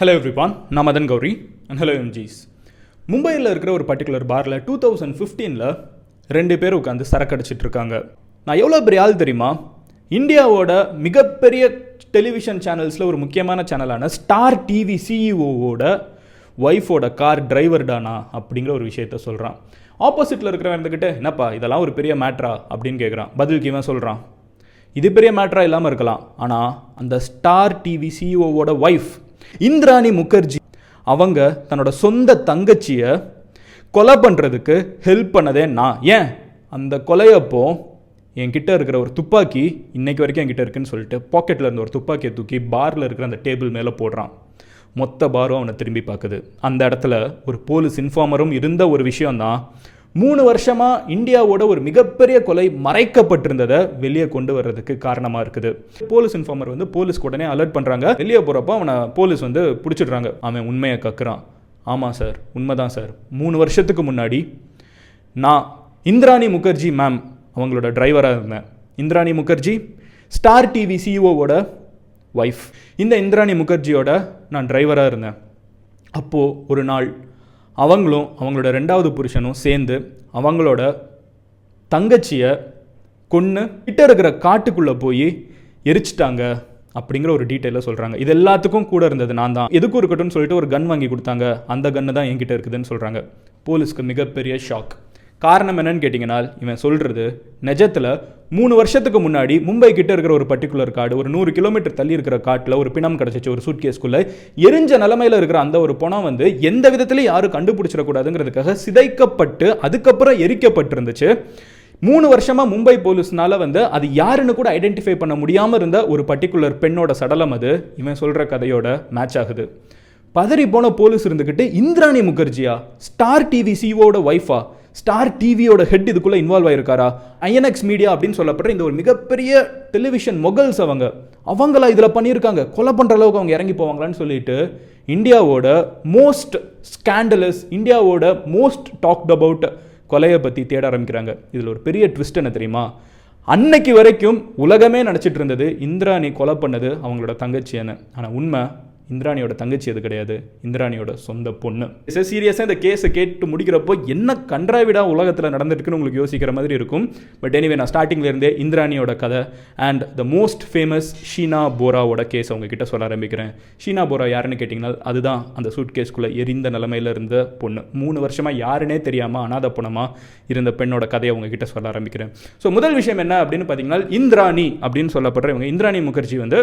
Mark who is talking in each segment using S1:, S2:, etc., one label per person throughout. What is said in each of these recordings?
S1: Hello everyone நான் Madan Gowri and hello எம்ஜிஸ் மும்பையில் இருக்கிற ஒரு பர்டிகுலர் பாரில் டூ தௌசண்ட் ஃபிஃப்டீனில் ரெண்டு பேர் உட்காந்து சரக்கு அடிச்சிட்டு இருக்காங்க. நான் எவ்வளோ பெரிய ஆள் தெரியுமா? இந்தியாவோட மிகப்பெரிய டெலிவிஷன் சேனல்ஸில் ஒரு முக்கியமான சேனலான ஸ்டார் டிவி சிஇஓவோட ஒய்ஃபோட கார் டிரைவர்டானா அப்படிங்கிற ஒரு விஷயத்த சொல்கிறான் ஆப்போசிட்டில் இருக்கிறவன் இருந்துக்கிட்டு என்னப்பா இதெல்லாம் ஒரு பெரிய மேட்ரா அப்படின்னு கேட்குறான் பதிலுக்கு இவன் சொல்கிறான் இது பெரிய மேட்ரா இல்லாமல் இருக்கலாம். ஆனால் அந்த ஸ்டார் டிவி சிஇஓவோட ஒய்ஃப் இந்திராணி முகர்ஜி அவங்க தன்னோட சொந்த தங்கச்சியை கொலை பண்ணுறதுக்கு ஹெல்ப் பண்ணதே நான். ஏன்? அந்த கொலையப்போ என்கிட்ட இருக்கிற ஒரு துப்பாக்கி இன்னைக்கு வரைக்கும் என்கிட்ட இருக்குன்னு சொல்லிட்டு பாக்கெட்டில் இருந்த ஒரு துப்பாக்கியை தூக்கி பாரில் இருக்கிற அந்த டேபிள் மேலே போடுறான். மொத்த பாரும் அவனை திரும்பி பார்க்குது. அந்த இடத்துல ஒரு போலீஸ் இன்ஃபார்மரும் இருந்த ஒரு விஷயம்தான் மூணு வருஷமாக இந்தியாவோட ஒரு மிகப்பெரிய கொலை மறைக்கப்பட்டிருந்ததை வெளியே கொண்டு வர்றதுக்கு காரணமாக இருக்குது. போலீஸ் இன்ஃபார்மர் வந்து போலீஸ்க்கு உடனே அலர்ட் பண்ணுறாங்க வெளியே போகிறப்போ அவனை போலீஸ் வந்து பிடிச்சிடுறாங்க. அவன் உண்மையை கக்குறான். ஆமாம் சார் உண்மைதான் சார். மூணு வருஷத்துக்கு முன்னாடி நான் இந்திராணி முகர்ஜி மேம் அவங்களோட டிரைவராக இருந்தேன். இந்திராணி முகர்ஜி ஸ்டார் டிவி சிஇஓவோட ஒய்ஃப் இந்த இந்திராணி முகர்ஜியோட நான் டிரைவராக இருந்தேன். அப்போது ஒரு நாள் அவங்களும் அவங்களோட ரெண்டாவது புருஷனும் சேர்ந்து அவங்களோட தங்கச்சியை கொன்று கிட்ட இருக்கிற காட்டுக்குள்ளே போய் எரிச்சிட்டாங்க அப்படிங்கிற ஒரு டீட்டெயிலாக சொல்கிறாங்க இது எல்லாத்துக்கும் கூட இருந்தது நான் தான். எதுக்கும் இருக்கட்டும்னு சொல்லிட்டு ஒரு கன் வாங்கி கொடுத்தாங்க. அந்த கன்று தான் என்கிட்ட இருக்குதுன்னு சொல்கிறாங்க போலீஸ்க்கு மிகப்பெரிய ஷாக் காரணம் என்னன்னு கேட்டிங்கன்னா இவன் சொல்கிறது நிஜத்தில் மூணு வருஷத்துக்கு முன்னாடி மும்பை கிட்ட இருக்கிற ஒரு பர்டிகுலர் காடு ஒரு நூறு கிலோமீட்டர் தள்ளி இருக்கிற காட்டில் ஒரு பிணம் கிடச்சிச்சு ஒரு சூட்கேஸ்க்குள்ளே எரிஞ்ச நிலமையில் இருக்கிற அந்த ஒரு பணம் வந்து எந்த விதத்துலையும் யாரும் கண்டுபிடிச்சிடக்கூடாதுங்கிறதுக்காக சிதைக்கப்பட்டு அதுக்கப்புறம் எரிக்கப்பட்டிருந்துச்சு. மூணு வருஷமா மும்பை போலீஸ்னால வந்து அது யாருன்னு கூட ஐடென்டிஃபை பண்ண முடியாமல் இருந்த ஒரு பர்டிகுலர் பெண்ணோட சடலம் அது. இவன் சொல்கிற கதையோட மேட்ச் ஆகுது. பதறி போன போலீஸ் இருந்துக்கிட்டு இந்திராணி முகர்ஜியா ஸ்டார் டிவி சிஓட ஒய்ஃபா ஸ்டார் டிவியோட ஹெட் இதுக்குள்ளே இன்வால்வ் ஆயிருக்காரா? ஐஎன்எக்ஸ் மீடியா அப்படின்னு சொல்லப்படுற இந்த ஒரு மிகப்பெரிய டெலிவிஷன் மொகல்ஸ் அவங்க. அவங்களா இதில் பண்ணியிருக்காங்க. கொலை பண்ணுற அளவுக்கு அவங்க இறங்கி போவாங்களான்னு சொல்லிட்டு இந்தியாவோட மோஸ்ட் ஸ்கேண்டலஸ் இந்தியாவோட மோஸ்ட் டாக்ட் அபவுட் கொலையை பற்றி தேட ஆரம்பிக்கிறாங்க. இதில் ஒரு பெரிய ட்விஸ்ட் என்ன தெரியுமா? அன்னைக்கு வரைக்கும் உலகமே நினச்சிட்டு இருந்தது இந்திராணி கொலை பண்ணது அவங்களோட தங்கச்சின்னு ஆனால் உண்மை இந்திராணியோட தங்கச்சி அது கிடையாது. இந்திராணியோட சொந்த பொண்ணு. சீரியஸாக இந்த கேஸை கேட்டு முடிக்கிறப்போ என்ன கன்றாவிடா உலகத்தில் நடந்துட்டுருக்குன்னு உங்களுக்கு யோசிக்கிற மாதிரி இருக்கும். பட் எனிவே நான் ஸ்டார்டிங்லேருந்தே இந்திராணியோட கதை and the most famous Sheena போராவோட case உங்ககிட்ட சொல்ல ஆரம்பிக்கிறேன். ஷீனா போரா யாருன்னு கேட்டிங்கன்னா அதுதான் அந்த சூட் கேஸ்க்குள்ளே எரிந்த நிலமையில இருந்த பொண்ணு. மூணு வருஷமாக யாருன்னே தெரியாமல் அனாத பொணமாக இருந்த பெண்ணோட கதையை உங்ககிட்ட சொல்ல ஆரம்பிக்கிறேன். ஸோ முதல் விஷயம் என்ன அப்படின்னு பார்த்தீங்கன்னா இந்திராணி அப்படின்னு சொல்லப்படுற இவங்க இந்திராணி முகர்ஜி வந்து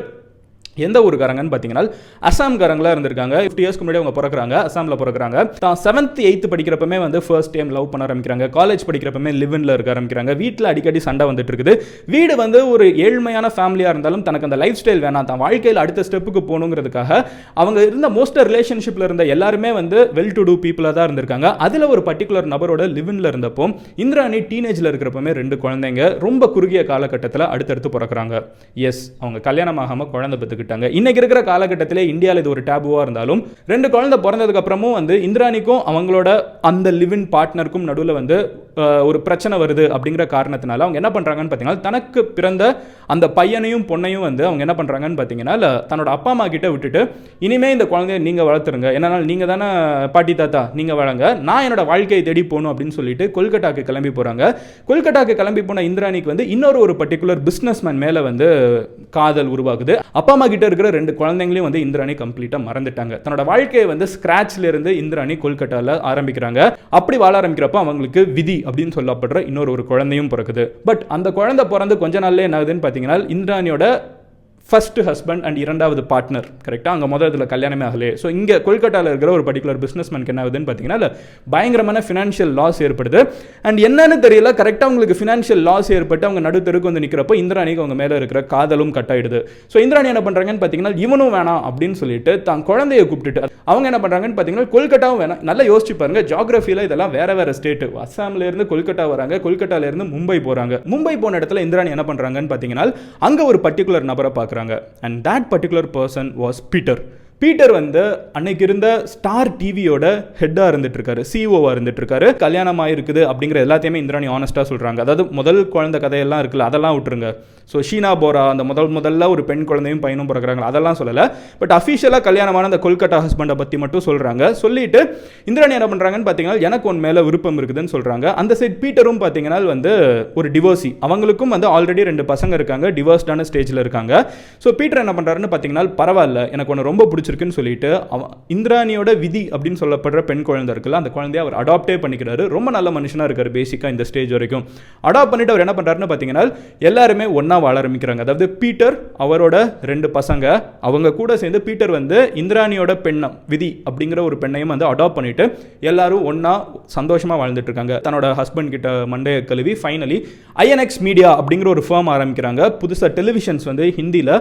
S1: எந்த ஊருக்காரங்கன்னு பார்த்தீங்கன்னா அசாம்காரங்களாக இருந்திருக்காங்க. ஃபிஃப்டி இயர்ஸ்க்கு முன்னாடி அவங்க பிறக்கிறாங்க அசாமில் பிறக்கிறாங்க. தான் செவன்த் எயித்து படிக்கிறப்பமே வந்து ஃபர்ஸ்ட் டைம் லவ் பண்ண ஆரம்பிக்கிறாங்க. காலேஜ் படிக்கிறப்பமே லிவனில் இருக்க ஆரம்பிக்கிறாங்க. வீட்டில் அடிக்கடி சண்டை வந்துட்டு இருக்குது. வீடு வந்து ஒரு ஏழ்மையான ஃபேமிலியாக இருந்தாலும் தனக்கு அந்த லைஃப் ஸ்டைல் வேணாம். தான் வாழ்க்கையில் அடுத்த ஸ்டெப்புக்கு போகணுங்கிறதுக்காக அவங்க இருந்த மோஸ்ட் ரிலேஷன்ஷிப்பில் இருந்த எல்லாருமே வந்து வெல் டு டூ பீப்புளாக தான் இருந்திருக்காங்க. அதில் ஒரு பர்டிகுலர் நபரோட லிவனில் இருந்தப்போ இந்திராணி டீனேஜில் இருக்கிறப்பமே ரெண்டு குழந்தைங்க ரொம்ப குறுகிய காலகட்டத்தில் அடுத்தடுத்து பிறக்கிறாங்க. எஸ் அவங்க கல்யாணம் ஆகாமல் குழந்தை பெற்றுக்கிட்டாங்க இன்னைக்கு இருக்கிற காலகட்டத்திலே இந்தியாவில் இது ஒரு டேபுவாக இருந்தாலும் ரெண்டு குழந்தை பிறந்ததுக்கு அப்புறமும் வந்து இந்திராணிக்கும் அவங்களோட அந்த லிவின் பார்ட்னருக்கும் நடுவில் வந்து ஒரு பிரச்சனை வருது அப்படிங்கிற காரணத்தினால அவங்க என்ன பண்ணுறாங்கன்னு பார்த்தீங்கன்னா தனக்கு பிறந்த அந்த பையனையும் பொண்ணையும் வந்து அவங்க என்ன பண்ணுறாங்கன்னு பார்த்தீங்கன்னா தன்னோட அப்பா அம்மா கிட்ட விட்டுட்டு இனிமே இந்த குழந்தைய நீங்கள் வளர்த்துருங்க. என்னன்னா நீங்கள் தானே பாட்டி தாத்தா நீங்கள் வழங்க நான் என்னோட வாழ்க்கையை தேடி போகணும் அப்படின்னு சொல்லிட்டு கொல்கட்டாக்கு கிளம்பி போகிறாங்க கொல்கட்டாக்கு கிளம்பி போன இந்திராணிக்கு வந்து இன்னொரு ஒரு பர்டிகுலர் பிஸ்னஸ் மேன் மேலே வந்து காதல் உருவாகுது. அப்பா அம்மா கிட்ட இருக்கிற ரெண்டு குழந்தைங்களையும் வந்து இந்திராணி கம்ப்ளீட்டாக மறந்துட்டாங்க. தன்னோட வாழ்க்கையை வந்து ஸ்கிராச்ல இருந்து இந்திராணி கொல்கட்டாவில் ஆரம்பிக்கிறாங்க. அப்படி வாழ ஆரம்பிக்கிறப்ப அவங்களுக்கு விதி அப்படின்னு சொல்லப்படுற இன்னொரு ஒரு குழந்தையும் பிறக்குது. பட் அந்த குழந்தை பிறந்து கொஞ்ச நாள்ல என்ன ஆகுதுன்னு பார்த்தீங்கன்னா இந்திராணியோட ஃபர்ஸ்ட் ஹஸ்பண்ட் அண்ட் இரண்டாவது பார்ட்னர் கரெக்டாக அங்கே முதல் இதில் கல்யாணமே ஆகலே ஸோ இங்கே கொல்கட்டாவில் இருக்கிற ஒரு பர்டிகுலர் பிஸ்னஸ்மேனுக்கு என்ன ஆகுதுன்னு பார்த்தீங்கன்னா பயங்கரமான ஃபினான்ஷியல் லாஸ் ஏற்படுது. அண்ட் என்னன்னு தெரியல கரெக்டாக அவங்களுக்கு ஃபினான்ஷியல் லாஸ் ஏற்பட்டு அவங்க நடுத்தருக்கு வந்து நிற்கிறப்போ இந்திராணிக்கு அவங்க மேலே இருக்கிற காதலும் கட்டாயிடுது. ஸோ இந்திராணி என்ன பண்ணுறாங்கன்னு பார்த்தீங்கன்னா இவனும் வேணாம் அப்படின்னு சொல்லிட்டு தான் குழந்தைய கூப்பிட்டுட்டு அவங்க என்ன பண்ணுறாங்கன்னு பார்த்தீங்கன்னா கொல்கட்டாவும் வேணாம். நல்லா யோசிச்சு பாருங்க ஜாகிரஃபியில் இதெல்லாம் வேற வேற ஸ்டேட்டு அஸ்ஸாம்லேருந்து கொல்கட்டா வராங்க கொல்கட்டாலேருந்து மும்பை போகிறாங்க மும்பை போன இடத்துல இந்திராணி என்ன பண்ணுறாங்கன்னு பார்த்தீங்கன்னா அங்கே ஒரு பர்டிகுலர் நபரை பார்க்குறாங்க and that particular person was Peter Peter வந்து அன்னைக்கு இருந்த ஸ்டார் டிவியோட ஹெட்டாக இருந்துட்டு இருக்காரு சிஓவாக இருந்துட்டு இருக்காரு கல்யாணம் ஆயிருக்குது அப்படிங்கிற எல்லாத்தையுமே இந்திராணி ஆனஸ்ட்டாக சொல்கிறாங்க அதாவது முதல் குழந்தை கதையெல்லாம் இருக்குல்ல அதெல்லாம் விட்டுருங்க. ஸோ ஷீனா போரா அந்த முதல் முதல்ல ஒரு பெண் குழந்தையும் பையனும் பிறகுறாங்க அதெல்லாம் சொல்லலை. பட் அஃபிஷியலாக கல்யாணமான அந்த கொல்கட்டா ஹஸ்பண்டை பற்றி மட்டும் சொல்கிறாங்க சொல்லிட்டு இந்திராணி என்ன பண்ணுறாங்கன்னு பார்த்தீங்கன்னா எனக்கு உன் மேலே விருப்பம் இருக்குதுன்னு சொல்கிறாங்க அந்த சைட் பீட்டரும் பார்த்தீங்கன்னா வந்து ஒரு டிவோர்ஸி அவங்களுக்கும் வந்து ஆல்ரெடி ரெண்டு பசங்க இருக்காங்க டிவோர்ஸ்டான ஸ்டேஜில் இருக்காங்க. ஸோ பீட்டர் என்ன பண்ணுறாருன்னு பார்த்தீங்கன்னா பரவாயில்ல எனக்கு ஒன்று ரொம்ப பிடிச்சிருக்குன்னு சொல்லிட்டு அவன் இந்திராணியோட விதி அப்படின்னு சொல்லப்படுற பெண் குழந்தை இருக்குல்ல அந்த குழந்தைய அவர் அடாப்டே பண்ணிக்கிறாரு. ரொம்ப நல்ல மனுஷனாக இருக்காரு பேசிக்காக இந்த ஸ்டேஜ் வரைக்கும். அடாப்ட் பண்ணிட்டு அவர் என்ன பண்ணுறாருன்னு பார்த்தீங்கன்னா எல்லாருமே ஒன்றா வாழ ஆரம்பிக்கிறாங்க. அதாவது பீட்டர் அவரோட ரெண்டு பசங்க அவங்க கூட சேர்ந்து பீட்டர் வந்து இந்திராணியோட பெண்ணம் விதி அப்படிங்கிற ஒரு பெண்ணையும் வந்து அடாப்ட் பண்ணிட்டு எல்லாரும் ஒன்றா சந்தோஷமாக வாழ்ந்துட்டு இருக்காங்க. தன்னோட ஹஸ்பண்ட் கிட்ட மண்டைய கழுவி ஃபைனலி ஐஎன்எக்ஸ் மீடியா அப்படிங்கிற ஒரு ஃபார்ம் ஆரம்பிக்கிறாங்க. புதுசாக டெலிவிஷன்ஸ் வந்து ஹிந்தியில்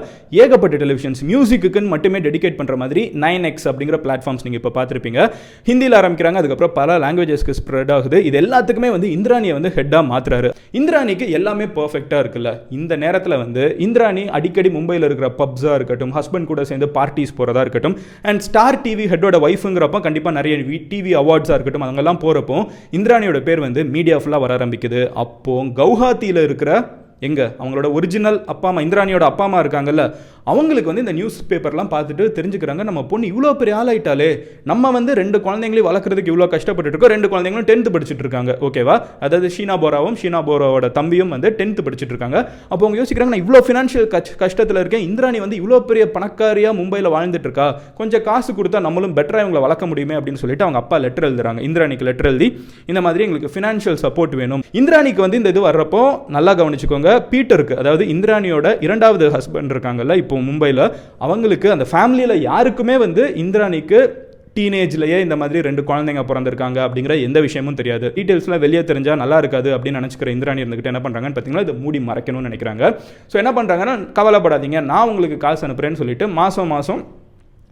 S1: ஏகப்பட்ட டெலிவிஷன்ஸ் மியூசிக்குன்னு மட்டுமே டெடிகேட் பண்ணுற மாதிரி நைன் எக்ஸ் அப்படிங்கிற பிளாட்ஃபார்ம்ஸ் நீங்கள் இப்போ பார்த்துருப்பீங்க. ஹிந்தியில் ஆரம்பிக்கிறாங்க அதுக்கப்புறம் பல லாங்குவேஜஸ்க்கு ஸ்ப்ரெட் ஆகுது. இது எல்லாத்துக்குமே வந்து இந்திராணியை வந்து ஹெட்டாக மாற்றுறாரு இந்திராணிக்கு எல்லாமே பர்ஃபெக்டாக இருக்குல்ல. இந்த நேரத்தில் வந்து இந்திராணி அடிக்கடி மும்பையில் இருக்கிற பப்ஸாக இருக்கட்டும் ஹஸ்பண்ட் கூட சேர்ந்து பார்ட்டிஸ் போகிறதா இருக்கட்டும் அண்ட் ஸ்டார் டிவி ஹெட்டோட ஒய்ஃபுங்கிறப்ப கண்டிப்பாக நிறைய டிவி அவார்ட்ஸாக இருக்கட்டும் அங்கெல்லாம் போகிறப்போ இந்திராணியோட பேர் வந்து மீடியா ஃபுல்லாக வர ஆரம்பிக்குது. அப்போ கவுஹாத்தியில் இருக்கிற எங்க? அவங்களோட ஒரிஜினல் அப்பா அம்மா இந்திராணியோட அப்பா அம்மா இருக்காங்கல்ல அவங்களுக்கு வந்து இந்த நியூஸ் பேப்பர்லாம் பார்த்துட்டு தெரிஞ்சுக்கிறாங்க நம்ம பொண்ணு இவ்வளோ பெரிய ஆளாயிட்டாலே நம்ம வந்து ரெண்டு குழந்தைங்களையும் வளர்க்குறதுக்கு இவ்வளோ கஷ்டப்பட்டு இருக்கோம் ரெண்டு குழந்தைங்களும் டென்த்து படிச்சுட்டு இருக்காங்க ஓகேவா அதாவது ஷீனா போராவும் ஷீனா போராவோட தம்பியும் வந்து டென்த்து படிச்சுட்டு இருக்காங்க அப்போ அவங்க யோசிக்கிறாங்க நான் இவ்வளோ ஃபினான்ஷியல் கஷ் கஷ்டத்தில் இருக்கேன் இந்திராணி வந்து இவ்வளோ பெரிய பணக்காரியாக மும்பையில் வாழ்ந்துட்டு இருக்கா கொஞ்சம் காசு கொடுத்தா நம்மளும் பெட்டராக இவங்களை வளர்க்க முடியுமே அப்படின்னு சொல்லிட்டு அவங்க அப்பா லெட்டர் எழுதுறாங்க. இந்திராணிக்கு லெட்டர் எழுதி இந்த மாதிரி எங்களுக்கு ஃபினான்ஷியல் சப்போர்ட் வேணும். இந்திராணிக்கு வந்து இந்த இது வர்றப்போ நல்லா கவனிச்சுக்கோங்க பீட்டருக்கு அதாவது இந்திராணியோட இரண்டாவது ஹஸ்பண்ட் இருக்காங்கல்ல இப்போ மும்பையில் அவங்களுக்கு அந்த ஃபேமிலியில் யாருக்குமே வந்து இந்திராணிக்கு டீனேஜ்லேயே இந்த மாதிரி ரெண்டு குழந்தைங்க பிறந்திருக்காங்க அப்படிங்கிற எந்த விஷயமும் தெரியாது. டீட்டெயில்ஸ்லாம் வெளியே தெரிஞ்சால் நல்லா இருக்காது அப்படின்னு நினச்சிக்கிற இந்திராணி இருந்துக்கிட்டு என்ன பண்ணுறாங்கன்னு பார்த்தீங்கன்னா இதை மூடி மறைக்கணும்னு நினைக்கிறாங்க. ஸோ என்ன பண்ணுறாங்கன்னா கவலைப்படாதீங்க. நான் உங்களுக்கு காசு அனுப்புகிறேன்னு சொல்லிட்டு மாதம் மாதம்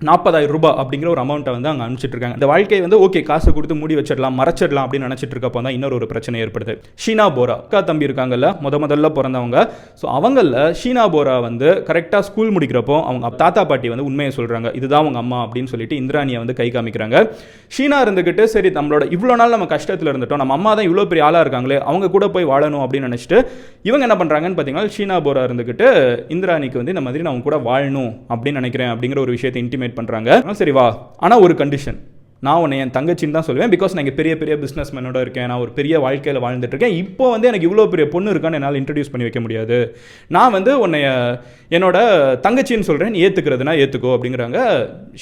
S1: நாற்பதாயிரம் ரூபாய் அப்படிங்கிற ஒரு அமௌண்ட்டை வந்து அங்கே அனுப்பிச்சிட்ருக்காங்க இந்த வாழ்க்கையை வந்து ஓகே காசு கொடுத்து மூடி வச்சிடலாம் மறைச்சிடலாம் அப்படின்னு நினச்சிட்டு இருக்கப்போ தான் இன்னொரு ஒரு பிரச்சனை ஏற்படுது. ஷீனா போரா அக்கா தம்பி இருக்காங்கல்ல முத முதல்ல பிறந்தவங்க. ஸோ அவங்களில் ஷீனா போரா வந்து கரெக்டாக ஸ்கூல் முடிக்கிறப்போ அவங்க தாத்தா பாட்டி வந்து உண்மையை சொல்கிறாங்க இதுதான் அவங்க அம்மா அப்படின்னு சொல்லிட்டு இந்திராணியை வந்து கை காமிக்கிறாங்க. ஷீனா இருந்துக்கிட்டு சரி நம்மளோட இவ்வளோ நாள் நம்ம கஷ்டத்தில் இருந்துட்டோம் நம்ம அம்மா தான் இவ்வளோ பெரிய ஆளாக இருக்காங்களே அவங்க கூட போய் வாழணும் அப்படின்னு நினச்சிட்டு இவங்க என்ன பண்ணுறாங்கன்னு பார்த்தீங்கன்னா ஷீனா போரா இருந்துக்கிட்டு இந்திராணிக்கு வந்து இந்த மாதிரி நான் அவங்க கூட வாழணும் அப்படின்னு நினைக்கிறேன் அப்படிங்கிற ஒரு விஷயத்தை இன்டிமேட் பண்ணுறாங்க சரி வா. ஆனால் ஒரு கண்டிஷன் நான் உன்னை என் தங்கச்சின்னு தான் சொல்லுவேன். பிகாஸ் நான் இங்கே பெரிய பெரிய பிஸ்னஸ் மேனோட இருக்கேன். நான் ஒரு பெரிய வாழ்க்கையில் வாழ்ந்துட்டு இருக்கேன். இப்போ வந்து எனக்கு இவ்வளோ பெரிய பொண்ணு இருக்கான்னு என்னால் இன்ட்ரடியூஸ் பண்ணி வைக்க முடியாது. நான் வந்து உன்னை என்னோட தங்கச்சின்னு சொல்கிறேன் ஏற்றுக்கிறதுனா ஏற்றுக்கோ அப்படிங்கிறாங்க.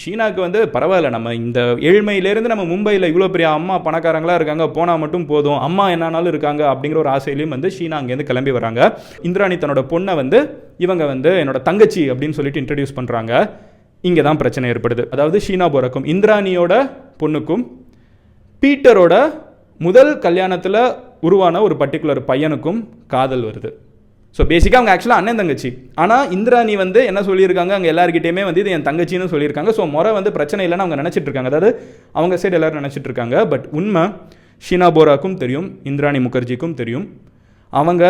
S1: ஷீனாக்கு வந்து பரவாயில்ல. நம்ம இந்த ஏழ்மையிலேருந்து நம்ம மும்பையில் இவ்வளோ பெரிய அம்மா பணக்காரங்களாக இருக்காங்க. போனால் மட்டும் போதும். அம்மா என்னானாலும் இருக்காங்க அப்படிங்கிற ஒரு ஆசையிலையும் வந்து ஷீனா அங்கேருந்து கிளம்பி வராங்க. இந்திராணி தன்னோட பொண்ணை வந்து இவங்க வந்து என்னோட தங்கச்சி அப்படின்னு சொல்லிட்டு இன்ட்ரடியூஸ் பண்ணுறாங்க இங்கே தான் பிரச்சனை ஏற்படுது. அதாவது ஷீனா போரக்கும் இந்திராணியோட பொண்ணுக்கும் பீட்டரோட முதல் கல்யாணத்தில் உருவான ஒரு பர்டிகுலர் பையனுக்கும் காதல் வருது. ஸோ பேசிக்காக அவங்க ஆக்சுவலாக அண்ணன் தங்கச்சி. ஆனால் இந்திராணி வந்து என்ன சொல்லியிருக்காங்க? அங்கே எல்லாருக்கிட்டையுமே வந்து இது என் தங்கச்சின்னு சொல்லியிருக்காங்க. ஸோ முறை வந்து பிரச்சனை இல்லைன்னு அவங்க நினச்சிட்டு இருக்காங்க. அதாவது அவங்க சைடு எல்லோரும் நினச்சிட்டு இருக்காங்க. பட் உண்மை ஷீனா போராக்கும் தெரியும் இந்திராணி முகர்ஜிக்கும் தெரியும். அவங்க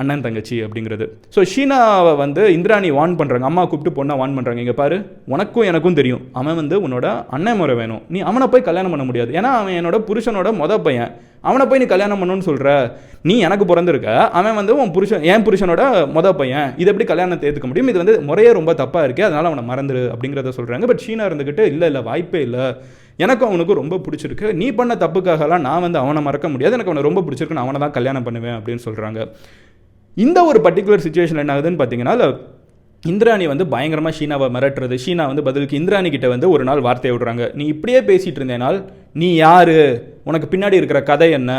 S1: அண்ணன் தங்கச்சி அப்படிங்கிறது. ஸோ ஷீனாவை வந்து இந்திராணி வான் பண்ணுறாங்க அம்மா கூப்பிட்டு பொண்ணை வான் பண்ணுறாங்க இங்கே பாரு உனக்கும் எனக்கும் தெரியும். அவன் வந்து உன்னோட அண்ணன் முறை வேணும். நீ அவனை போய் கல்யாணம் பண்ண முடியாது. ஏன்னா அவன் என்னோட புருஷனோட மொத பையன். அவனை போய் நீ கல்யாணம் பண்ணணும்னு சொல்கிற நீ எனக்கு பிறந்திருக்க. அவன் வந்து உன் புருஷன் என் புருஷனோட மொத பையன். இது எப்படி கல்யாணத்தை ஏற்றுக்க முடியும்? இது வந்து முறையே ரொம்ப தப்பாக இருக்குது அதனால் அவனை மறந்துரு அப்படிங்கிறத சொல்கிறாங்க பட் ஷீனா இருந்துக்கிட்டு இல்லை இல்லை வாய்ப்பே இல்லை. எனக்கும் அவனுக்கும் ரொம்ப பிடிச்சிருக்கு. நீ பண்ண தப்புக்காகலாம் நான் வந்து அவனை மறக்க முடியாது. எனக்கு அவனை ரொம்ப பிடிச்சிருக்கு. நான் அவனை தான் கல்யாணம் பண்ணுவேன் அப்படின்னு சொல்கிறாங்க இந்த ஒரு பர்டிகுலர் சுச்சுவேஷன் என்ன ஆகுதுன்னு பார்த்தீங்கன்னா இந்திராணி வந்து பயங்கரமாக ஷீனாவை மிரட்டுறது. ஷீனா வந்து பதிலுக்கு இந்திராணி கிட்ட வந்து ஒரு நாள் வார்த்தையை விடுறாங்க. நீ இப்படியே பேசிகிட்டு இருந்தேனால் நீ யார்? உனக்கு பின்னாடி இருக்கிற கதை என்ன?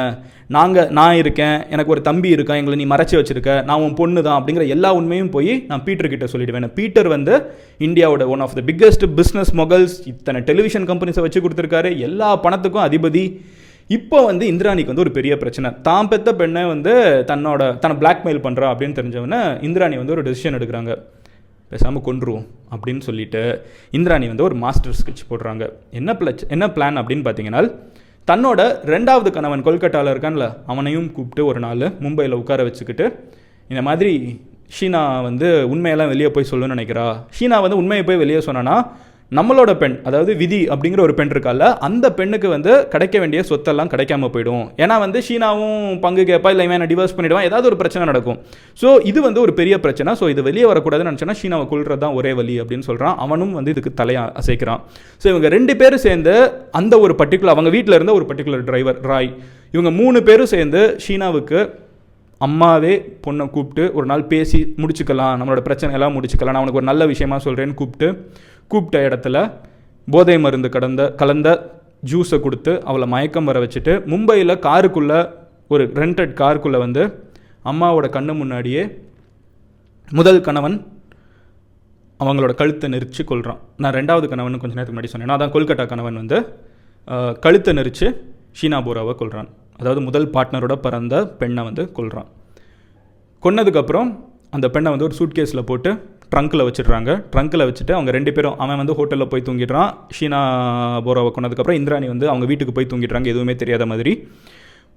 S1: நாங்கள் நான் இருக்கேன் எனக்கு ஒரு தம்பி இருக்கான் எங்களை நீ மறைச்சி வச்சிருக்க. நான் உன் பொண்ணு தான் அப்படிங்கிற எல்லா உண்மையும் போய் நான் பீட்டர் கிட்ட சொல்லிடுவேன். பீட்டர் வந்து இந்தியாவோட one of the biggest business moguls இத்தனை டெலிவிஷன் கம்பெனிஸை வச்சு கொடுத்துருக்காரு. எல்லா பணத்துக்கும் அதிபதி. இப்போ வந்து இந்திராணிக்கு வந்து ஒரு பெரிய பிரச்சனை. தான் பெத்த பெண்ணை வந்து தன்னோட தன்னை பிளாக்மெயில் பண்ணுறா அப்படின்னு தெரிஞ்சவொன்னே இந்திராணி வந்து ஒரு டெசிஷன் எடுக்கிறாங்க. பேசாமல் கொன்றுவோம் அப்படின்னு சொல்லிட்டு இந்திராணி வந்து ஒரு மாஸ்டர் ஸ்கெட்ச் போடுறாங்க. என்ன பிளச் என்ன பிளான் அப்படின்னு பார்த்தீங்கன்னா தன்னோட ரெண்டாவது கணவன் கொல்கட்டாவில் இருக்கான்ல அவனையும் கூப்பிட்டு ஒரு நாள் மும்பையில் உட்கார வச்சுக்கிட்டு இந்த மாதிரி ஷீனா வந்து உண்மையெல்லாம் வெளியே போய் சொல்லணும்னு நினைக்கிறா. ஷீனா வந்து உண்மையை போய் வெளியே சொன்னான்னா நம்மளோட பெண் அதாவது விதி அப்படிங்கிற ஒரு பெண் இருக்கால அந்த பெண்ணுக்கு வந்து கிடைக்க வேண்டிய சொத்தெல்லாம் கிடைக்காம போயிடும். ஏன்னா வந்து ஷீனாவும் பங்கு கேட்பா இல்லை இவன் டிவோர்ஸ் பண்ணிடுவான் ஏதாவது ஒரு பிரச்சனை நடக்கும். ஸோ இது வந்து ஒரு பெரிய பிரச்சனை. ஸோ இது வெளியே வரக்கூடாதுன்னு நினச்சோன்னா ஷீனாவை கொள்றது தான் ஒரே வழி அப்படின்னு சொல்கிறான் அவனும் வந்து இதுக்கு தலையை அசைக்கிறான். ஸோ இவங்க ரெண்டு பேரும் சேர்ந்து அந்த ஒரு பர்டிகுலர் அவங்க வீட்டில் இருந்த ஒரு பர்டிகுலர் டிரைவர் ராய் இவங்க மூணு பேரும் சேர்ந்து ஷீனாவுக்கு அம்மாவே பொண்ணை கூப்பிட்டு ஒரு நாள் பேசி முடிச்சுக்கலாம் நம்மளோட பிரச்சனை எல்லாம் முடிச்சுக்கலாம் நான் உனக்கு ஒரு நல்ல விஷயமா சொல்கிறேன்னு கூப்பிட்டு கூப்பிட்ட இடத்துல போதை மருந்து கடந்த கலந்த ஜூஸை கொடுத்து அவளை மயக்கம் வர வச்சுட்டு மும்பையில் காருக்குள்ளே ஒரு ரெண்டட் காருக்குள்ளே வந்து அம்மாவோட கண்ணு முன்னாடியே முதல் கணவன் அவங்களோட கழுத்தை நெரிச்சு கொள்கிறான் நான் ரெண்டாவது கணவன் கொஞ்சம் நேரத்துக்கு முன்னாடி சொன்னேன். அதான் கொல்கட்டா கணவன் வந்து கழுத்தை நெரிச்சு ஷீனா போராவை கொள்கிறான் அதாவது முதல் பார்ட்னரோட பிறந்த பெண்ணை வந்து கொள்கிறான் கொன்னதுக்கப்புறம் அந்த பெண்ணை வந்து ஒரு சூட்கேஸில் போட்டு ட்ரங்க்கில் வச்சிடுறாங்க. ட்ரங்க்கில் வச்சுட்டு அவங்க ரெண்டு பேரும் அவன் வந்து ஹோட்டலில் போய் தூங்கிடுறான். ஷீனா போராவை கொண்டதுக்கப்புறம் இந்திராணி வந்து அவங்க வீட்டுக்கு போய் தூங்கிடுறாங்க. எதுவுமே தெரியாத மாதிரி.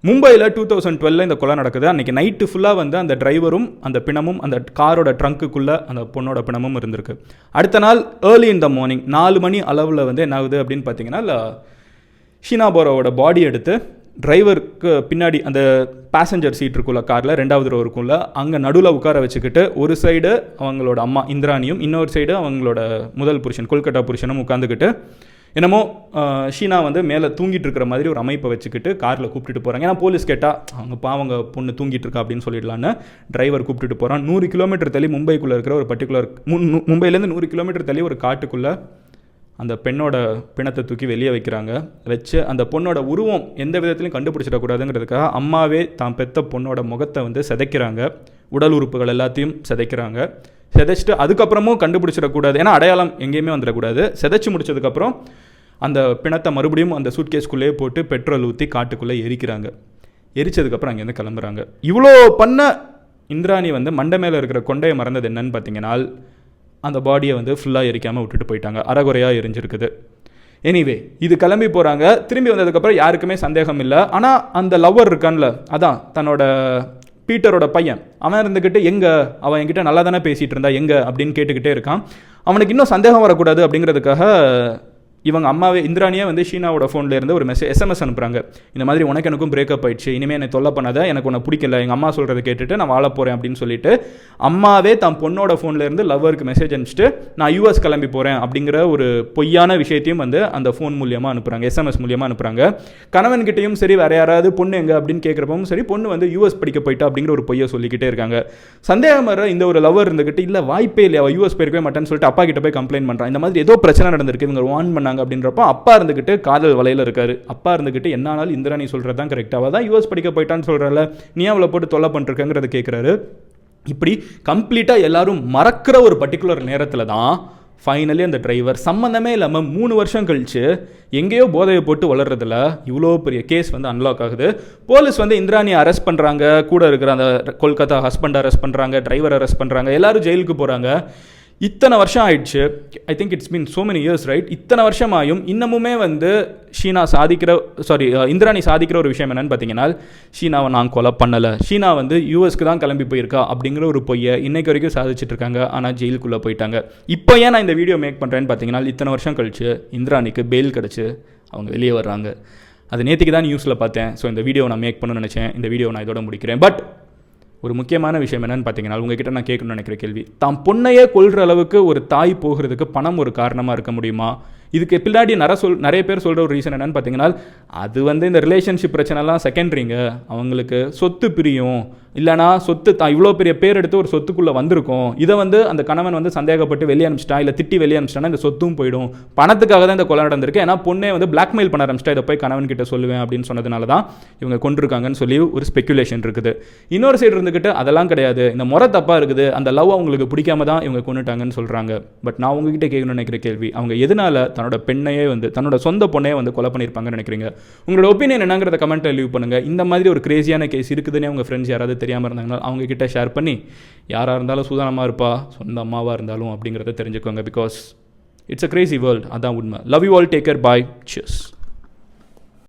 S1: மும்பையில் டூ தௌசண்ட் டுவெலில் இந்த கொலை நடக்குது. அன்றைக்கி நைட்டு ஃபுல்லாக வந்து அந்த டிரைவரும் அந்த பிணமும் அந்த காரோட ட்ரங்க்குக்குள்ளே அந்த பொண்ணோட பிணமும் இருந்திருக்கு. அடுத்த நாள் ஏர்லி இன் த மார்னிங் நாலு மணி அளவில் வந்து என்ன ஆகுது அப்படின்னு பார்த்தீங்கன்னா ஷீனா போரோவோட பாடி எடுத்து டிரைவருக்கு பின்னாடி அந்த பேசஞ்சர் சீட் இருக்குல்ல காரில் ரெண்டாவது ரோ இருக்கும்ல அங்கே நடுவில் உட்கார வச்சுக்கிட்டு ஒரு சைடு அவங்களோட அம்மா இந்திராணியும் இன்னொரு சைடு அவங்களோட முதல் புருஷன் கொல்கட்டா புருஷனும் உட்காந்துக்கிட்டு என்னமோ ஷீனா வந்து மேலே தூங்கிட்டு இருக்கிற மாதிரி ஒரு அமைப்பை வச்சுக்கிட்டு காரில் கூப்பிட்டுட்டு போகிறாங்க ஏன்னா போலீஸ் கேட்டால் அவங்க பாவங்க பொண்ணு தூங்கிட்டு இருக்கா? அப்படின்னு சொல்லிடலான்னு டிரைவர் கூப்பிட்டுட்டு போகிறான் நூறு கிலோமீட்டர் தள்ளி மும்பைக்குள்ளே இருக்கிற ஒரு பர்டிகுலர் மும்பையிலேருந்து நூறு கிலோமீட்டர் தள்ளி ஒரு காட்டுக்குள்ளே அந்த பெண்ணோட பிணத்தை தூக்கி வெளியே வைக்கிறாங்க. வச்சு அந்த பொண்ணோட உருவம் எந்த விதத்திலையும் கண்டுபிடிச்சிடக்கூடாதுங்கிறதுக்காக அம்மாவே தான் பெத்த பொண்ணோட முகத்தை வந்து சிதைக்கிறாங்க. உடல் உறுப்புகள் எல்லாத்தையும் சிதைக்கிறாங்க. சிதைச்சிட்டு அதுக்கப்புறமும் கண்டுபிடிச்சிடக்கூடாது. ஏன்னா அடையாளம் எங்கேயுமே வந்துடக்கூடாது. சிதைச்சு முடிச்சதுக்கப்புறம் அந்த பிணத்தை மறுபடியும் அந்த சூட்கேஸ்குள்ளேயே போட்டு பெட்ரோல் ஊற்றி காட்டுக்குள்ளே எரிக்கிறாங்க. எரிச்சதுக்கப்புறம் அங்கேருந்து கிளம்புறாங்க. இவ்வளோ பண்ண இந்திராணி வந்து மண்டை மேலே இருக்கிற கொண்டையை மறந்தது என்னன்னு பார்த்தீங்கன்னா அந்த பாடியை வந்து ஃபுல்லாக எரிக்காமல் விட்டுட்டு போயிட்டாங்க. அறகுறையாக எரிஞ்சிருக்குது. எனிவே இது கிளம்பி போகிறாங்க திரும்பி வந்ததுக்கப்புறம் யாருக்குமே சந்தேகம் இல்லை. ஆனால் அந்த லவ்வர் இருக்கான்ல அதான் தன்னோட பீட்டரோட பையன். அவன் இருந்துக்கிட்டு எங்கே? அவன் என்கிட்ட நல்லா தானே பேசிகிட்டு இருந்தா எங்கே? அப்படின்னு கேட்டுக்கிட்டே இருக்கான். அவனுக்கு இன்னும் சந்தேகம் வரக்கூடாது அப்படிங்கிறதுக்காக இவங்க அம்மாவே இந்திராணியே வந்து ஷீனாவோட ஃபோன்லேருந்து ஒரு மெசேஜ் எஸ்எம்எஸ் அனுப்புகிறாங்க இந்த மாதிரி உனக்கு எனக்கும் பிரேக்கப் ஆயிடுச்சு. இனிமேல் என்னை தொல்லை பண்ணாத எனக்கு உன்னை பிடிக்கல. எங்கள் அம்மா சொல்கிறத கேட்டுட்டு நான் வாழ போகிறேன் அப்படின்னு சொல்லிட்டு அம்மாவே தன் பொண்ணோட ஃபோன்லேருந்து லவ்வருக்கு மெசேஜ் அனுப்பிச்சிட்டு நான் யூஎஸ் கிளம்பி போகிறேன் அப்படிங்கிற ஒரு பொய்யான விஷயத்தையும் வந்து அந்த ஃபோன் மூலியமாக அனுப்புகிறாங்க எஸ்எம்எஸ் மூலியமாக அனுப்புகிறாங்க கணவன்கிட்டையும் சரி வேறு யாராவது பொண்ணு எங்கே அப்படின்னு கேட்குறப்பவும் சரி பொண்ணு வந்து யூஎஸ் படிக்க போயிட்டா அப்படிங்கிற ஒரு பொய்யை சொல்லிக்கிட்டே இருக்காங்க. சந்தேகம் வர இந்த ஒரு லவ்வர் இருந்துக்கிட்டு இல்லை வாய்ப்பே இல்லை அவள் யூஎஸ் போயிருக்கவே மாட்டேன்னு சொல்லிட்டு அப்பா கிட்ட போய் கம்ப்ளைண்ட் பண்ணுறான் இந்த மாதிரி ஏதோ பிரச்சனை நடந்திருக்கு. இவங்க வான் பண்ணாங்க. அப்படின்றப்போ அப்பா இருந்துக்கிட்டு காதல் வலையில் இருக்காரு. அப்பா இருந்துக்கிட்டு என்ன ஆனாலும் இந்திராணி சொல்கிறது தான் கரெக்டாக தான் யூஎஸ் படிக்க போயிட்டான்னு சொல்கிறல நீ அவளை போட்டு தொல்லை பண்ணிருக்கங்கிறத கேட்குறாரு இப்படி கம்ப்ளீட்டாக எல்லாரும் மறக்கிற ஒரு பர்டிகுலர் நேரத்தில் தான் ஃபைனலி அந்த டிரைவர் சம்மந்தமே இல்லாமல் மூணு வருஷம் கழிச்சு எங்கேயோ போதையை போட்டு வளர்றதுல இவ்வளோ பெரிய கேஸ் வந்து அன்லாக் ஆகுது. போலீஸ் வந்து இந்திராணியை அரெஸ்ட் பண்ணுறாங்க கூட இருக்கிற அந்த கொல்கத்தா ஹஸ்பண்ட் அரெஸ்ட் பண்ணுறாங்க டிரைவர் அரெஸ்ட் பண்ணுறாங்க எல்லோரும் ஜெயிலுக்கு போகிறாங்க இத்தனை வருஷம் ஆயிடுச்சு. I think it's mean so many years right இத்தனை வருஷம் ஆயும் இன்னமுமே வந்து ஷீனா சாதிக்கிற சாரி இந்திராணி சாதிக்கிற ஒரு விஷயம் என்னென்னு பார்த்தீங்கன்னா ஷீனாவை நான் கொலை பண்ணலை. ஷீனா வந்து யூஎஸ்க்கு தான் கிளம்பி போயிருக்கா அப்படிங்கிற ஒரு பொய்யை இன்னைக்கு வரைக்கும் சாதிச்சுட்டு இருக்காங்க. ஆனால் ஜெயிலுக்குள்ளே போயிட்டாங்க. இப்போ ஏன் நான் இந்த வீடியோ மேக் பண்ணுறேன்னு பார்த்தீங்கன்னா இத்தனை வருஷம் கழிச்சு இந்திராணிக்கு பெயில் கிடச்சி அவங்க வெளியே வர்றாங்க. அது நேற்றுக்கு தான் நியூஸில் பார்த்தேன். ஸோ இந்த வீடியோ நான் மேக் பண்ணணும்னு நினச்சேன். இந்த வீடியோ நான் இதோட முடிக்கிறேன். பட் ஒரு முக்கியமான விஷயம் என்னன்னு பார்த்தீங்கன்னா உங்ககிட்ட நான் கேட்கணும்னு நினைக்கிற கேள்வி தாம் பொண்ணையே கொள்கிற அளவுக்கு ஒரு தாய் போகிறதுக்கு பணம் ஒரு காரணமாக இருக்க முடியுமா? இதுக்கு பின்னாடி நிறைய சொல் நிறைய பேர் சொல்கிற ஒரு ரீசன் என்னன்னு பார்த்தீங்கன்னா அது வந்து இந்த ரிலேஷன்ஷிப் பிரச்சனைலாம் செகண்டரிங்க அவங்களுக்கு சொத்து பிரியும். இல்லைனா சொத்து தான் இவ்வளோ பெரிய பேர் எடுத்து ஒரு சொத்துக்குள்ளே வந்திருக்கும். இதை வந்து அந்த கணவன் வந்து சந்தேகப்பட்டு வெளியே அனுப்பிச்சிட்டான் இல்லை திட்டி வெளியே அனுப்பிச்சிட்டானா இந்த சொத்தும் போயிடும். பணத்துக்காக தான் இந்த கொலை நடந்திருக்கு. ஏன்னா பொண்ணே வந்து பிளாக்மெயில் பண்ண ஆரம்பிச்சிட்டா இதை போய் கணவன் கிட்ட சொல்லுவேன் அப்படின்னு சொன்னதுனால தான் இவங்க கொண்டிருக்காங்கன்னு சொல்லி ஒரு ஸ்பெக்குலேஷன் இருக்குது. இன்னொரு சைடு இருந்துக்கிட்டு அதெல்லாம் கிடையாது. இந்த முறை தப்பாக இருக்குது. அந்த லவ் அவங்களுக்கு பிடிக்காம தான் இவங்க கொண்டுட்டாங்கன்னு சொல்கிறாங்க பட் நான் உங்ககிட்ட கேட்கணும்னு நினைக்கிற கேள்வி அவங்க எதனால தன்னோட பெண்ணையே வந்து தன்னோட சொந்த பொண்ணையே வந்து கொலை பண்ணியிருப்பாங்கன்னு நினைக்கிறீங்க? உங்களோட ஒப்பீனியன் என்னங்கிறத கமெண்ட்டில் லீவ் பண்ணுங்க. இந்த மாதிரி ஒரு கிரேசியான கேஸ் இருக்குதுன்னே உங்கள் ஃப்ரெண்ட்ஸ் யாராவது தெரியாமல் இருந்தாங்கன்னா அவங்கக்கிட்ட ஷேர் பண்ணி யாராக இருந்தாலும் சூதானமாக இருப்பா சொந்த அம்மாவாக இருந்தாலும் அப்படிங்கிறத தெரிஞ்சுக்கோங்க because it's a crazy world அதான் உண்மை. Love you all take care bye cheers